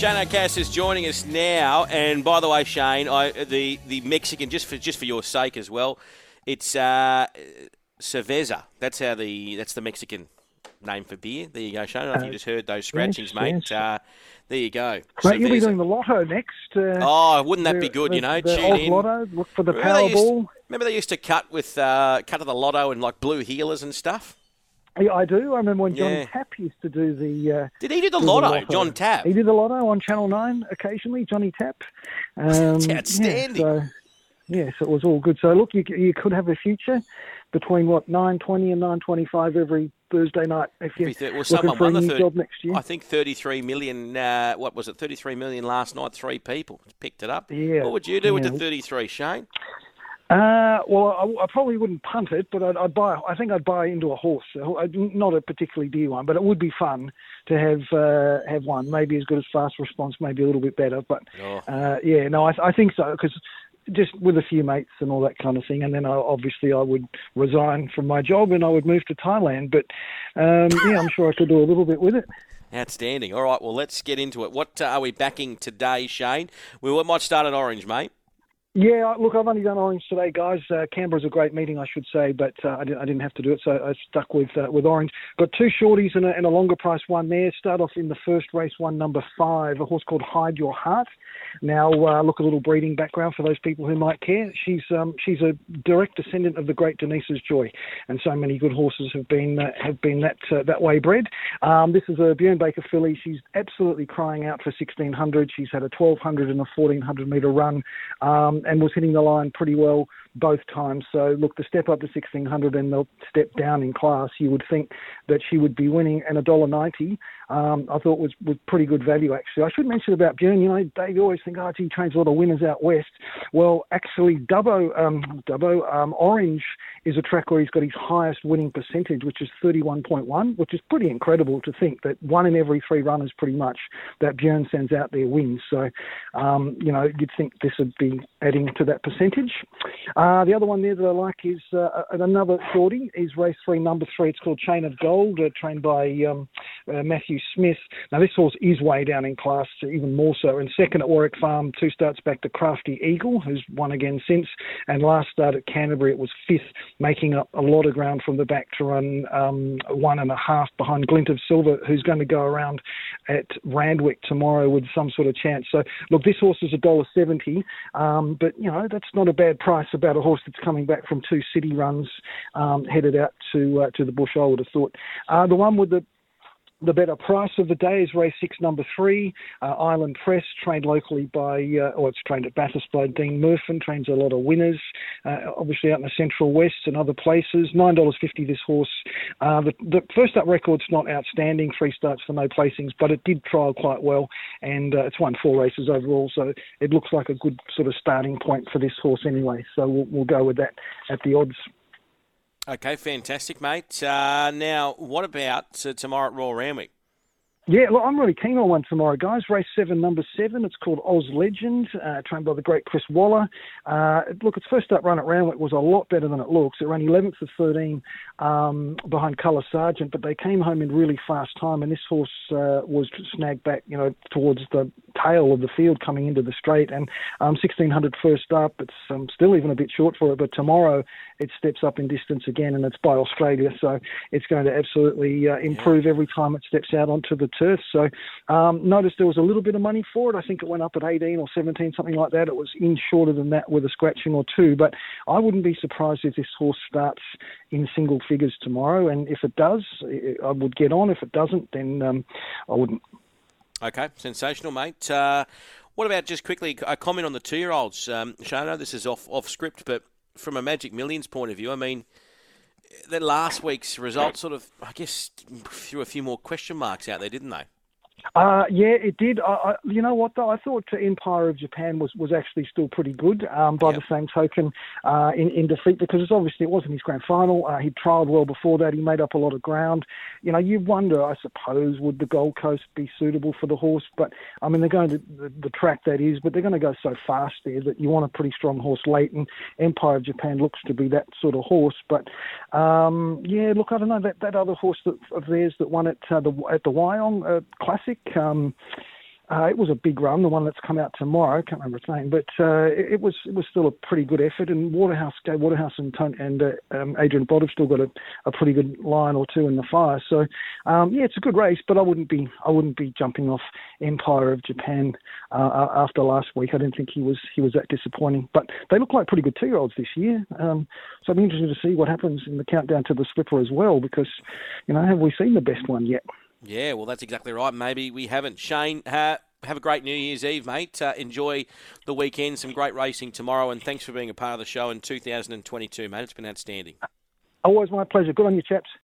Shane O'Cass is joining us now, and by the way, Shane, I, the the Mexican just for just for your sake as well, it's uh, Cerveza. That's how the that's the Mexican name for beer. There you go, Shane. I don't know if you just heard those scratchings, yes, mate. yes. Uh, there you go. Mate, you'll be doing the lotto next. Uh, Oh, wouldn't that the- be good? the- you know, the tune Oz in. Lotto. Look for the Remember they, used, Powerball. remember they used to cut with uh, cut of the lotto and like blue heelers and stuff. Yeah, I do. I remember when Johnny Yeah. Tapp used to do the. Uh, Did he do the do lotto, John Tapp? He did the lotto on Channel Nine occasionally. Johnny Tapp. Um, yeah, outstanding. so, yes, it was all good. So look, you, you could have a future between what nine twenty and nine twenty five every Thursday night if you're thir- well, looking someone for a won the new third. job next year. I think 33 million. Uh, what was it? 33 million last night. Three people picked it up. Yeah, What would you do with yeah. the 33, Shane? Uh, well, I, I probably wouldn't punt it, but I'd, I'd buy. I think I'd buy into a horse, Uh, not a particularly dear one, but it would be fun to have uh, have one. Maybe as good as fast response, maybe a little bit better. But Oh. uh, yeah, no, I, I think so because just with a few mates and all that kind of thing, and then I, obviously I would resign from my job and I would move to Thailand. But um, yeah, I'm sure I could do a little bit with it. Outstanding. All right, well, let's get into it. What uh, are we backing today, Shane? We might start at Orange, mate. Yeah, look, I've only done Orange today, guys. Uh, Canberra's a great meeting, I should say, but uh, I, didn't, I didn't have to do it, so I stuck with uh, with Orange. Got two shorties and a, and a longer price one there. Start off in the first race, one number five, a horse called Hide Your Heart. Now, uh, look a little breeding background for those people who might care. She's um, she's a direct descendant of the great Denise's Joy, and so many good horses have been uh, have been that uh, that way bred. Um, this is a Bjorn Baker filly. She's absolutely crying out for 1600. She's had a 1200 and a 1400 metre run, um, and was hitting the line pretty well both times. So look, the step up to 1600 and the step down in class, you would think that she would be winning, and a dollar ninety. Um, I thought was was pretty good value actually. I should mention about Bjorn. You know, Dave, you always think, oh, gee, trains a lot of winners out west. Well, actually, Dubbo, um, Dubbo, um, Orange is a track where he's got his highest winning percentage, which is 31.1, which is pretty incredible to think that one in every three runners, pretty much, that Bjorn sends out there wins. So, um, you know, you'd think this would be adding to that percentage. Uh, the other one there that I like is uh, another shorty, is race three, number three. It's called Chain of Gold, uh, trained by um, uh, Matthew Smith. Now, this horse is way down in class, even more so. And second at Warwick Farm, two starts back to Crafty Eagle, who's won again since. And last start at Canterbury, it was fifth, making up a lot of ground from the back to run um, one and a half behind Glint of Silver, who's going to go around at Randwick tomorrow with some sort of chance. So, look, this horse is a dollar seventy, um, but you know that's not a bad price about a horse that's coming back from two city runs, um, headed out to uh, to the bush. I would have thought. Uh, the one with the the better price of the day is race six, number three, uh, Island Press, trained locally by, uh, or it's trained at Bathurst by Dean Mirfin, trains a lot of winners, uh, obviously out in the Central West and other places. $9.50 this horse. Uh, the, the first up record's not outstanding, three starts for no placings, but it did trial quite well and uh, it's won four races overall, so it looks like a good sort of starting point for this horse anyway. So we'll, we'll go with that at the odds. Okay, fantastic, mate. Uh, now, what about uh, tomorrow at Royal Randwick? Yeah, look, I'm really keen on one tomorrow, guys. Race seven, number seven. It's called Oz Legend, uh, trained by the great Chris Waller. Uh, look, its first up run at Randwick was a lot better than it looks. It ran 11th of 13 um, behind Colour Sergeant, but they came home in really fast time, and this horse uh, was snagged back, you know, towards the tail of the field coming into the straight. And um, 1600 first up, it's um, still even a bit short for it, but tomorrow it steps up in distance again, and it's by Australia, so it's going to absolutely uh, improve every time it steps out onto the turf. So um, notice there was a little bit of money for it. I think it went up at 18 or 17, something like that. It was in shorter than that with a scratching or two, but I wouldn't be surprised if this horse starts in single figures tomorrow. And if it does, I would get on. If it doesn't, then um, I wouldn't. Okay, sensational, mate. Uh, what about just quickly a comment on the two-year-olds? Um, know this is off off script, but from a Magic Millions point of view, I mean, that last week's result sort of, I guess, threw a few more question marks out there, didn't they? Uh, yeah, it did. I, I, you know what though? I thought Empire of Japan was, was actually still pretty good. Um, by Yep. the same token, uh, in, in defeat because it's obviously it wasn't his grand final. Uh, he trialled well before that. He made up a lot of ground. You know, you wonder, I suppose, would the Gold Coast be suitable for the horse? But I mean, they're going to the, the track that is, but they're going to go so fast there that you want a pretty strong horse late. And Empire of Japan looks to be that sort of horse. But um, yeah, look, I don't know that that other horse that, of theirs that won at uh, the at the Wyong uh, Classic. Um, Uh, it was a big run, the one that's come out tomorrow. I can't remember its name, but uh, it, it, was it was still a pretty good effort. And Waterhouse, Waterhouse, and and uh, um, Adrian Bott have still got a, a, pretty good line or two in the fire. So um, yeah, it's a good race, but I wouldn't be I wouldn't be jumping off Empire of Japan uh, after last week. I didn't think he was he was that disappointing. But they look like pretty good two year olds this year. Um, so I'm interested to see what happens in the countdown to the Slipper as well, because you know have we seen the best one yet? Yeah, well, that's exactly right. Maybe we haven't. Shane, have a great New Year's Eve, mate. Uh, enjoy the weekend. Some great racing tomorrow, and thanks for being a part of the show in 2022, mate. It's been outstanding. Always my pleasure. Good on you, chaps.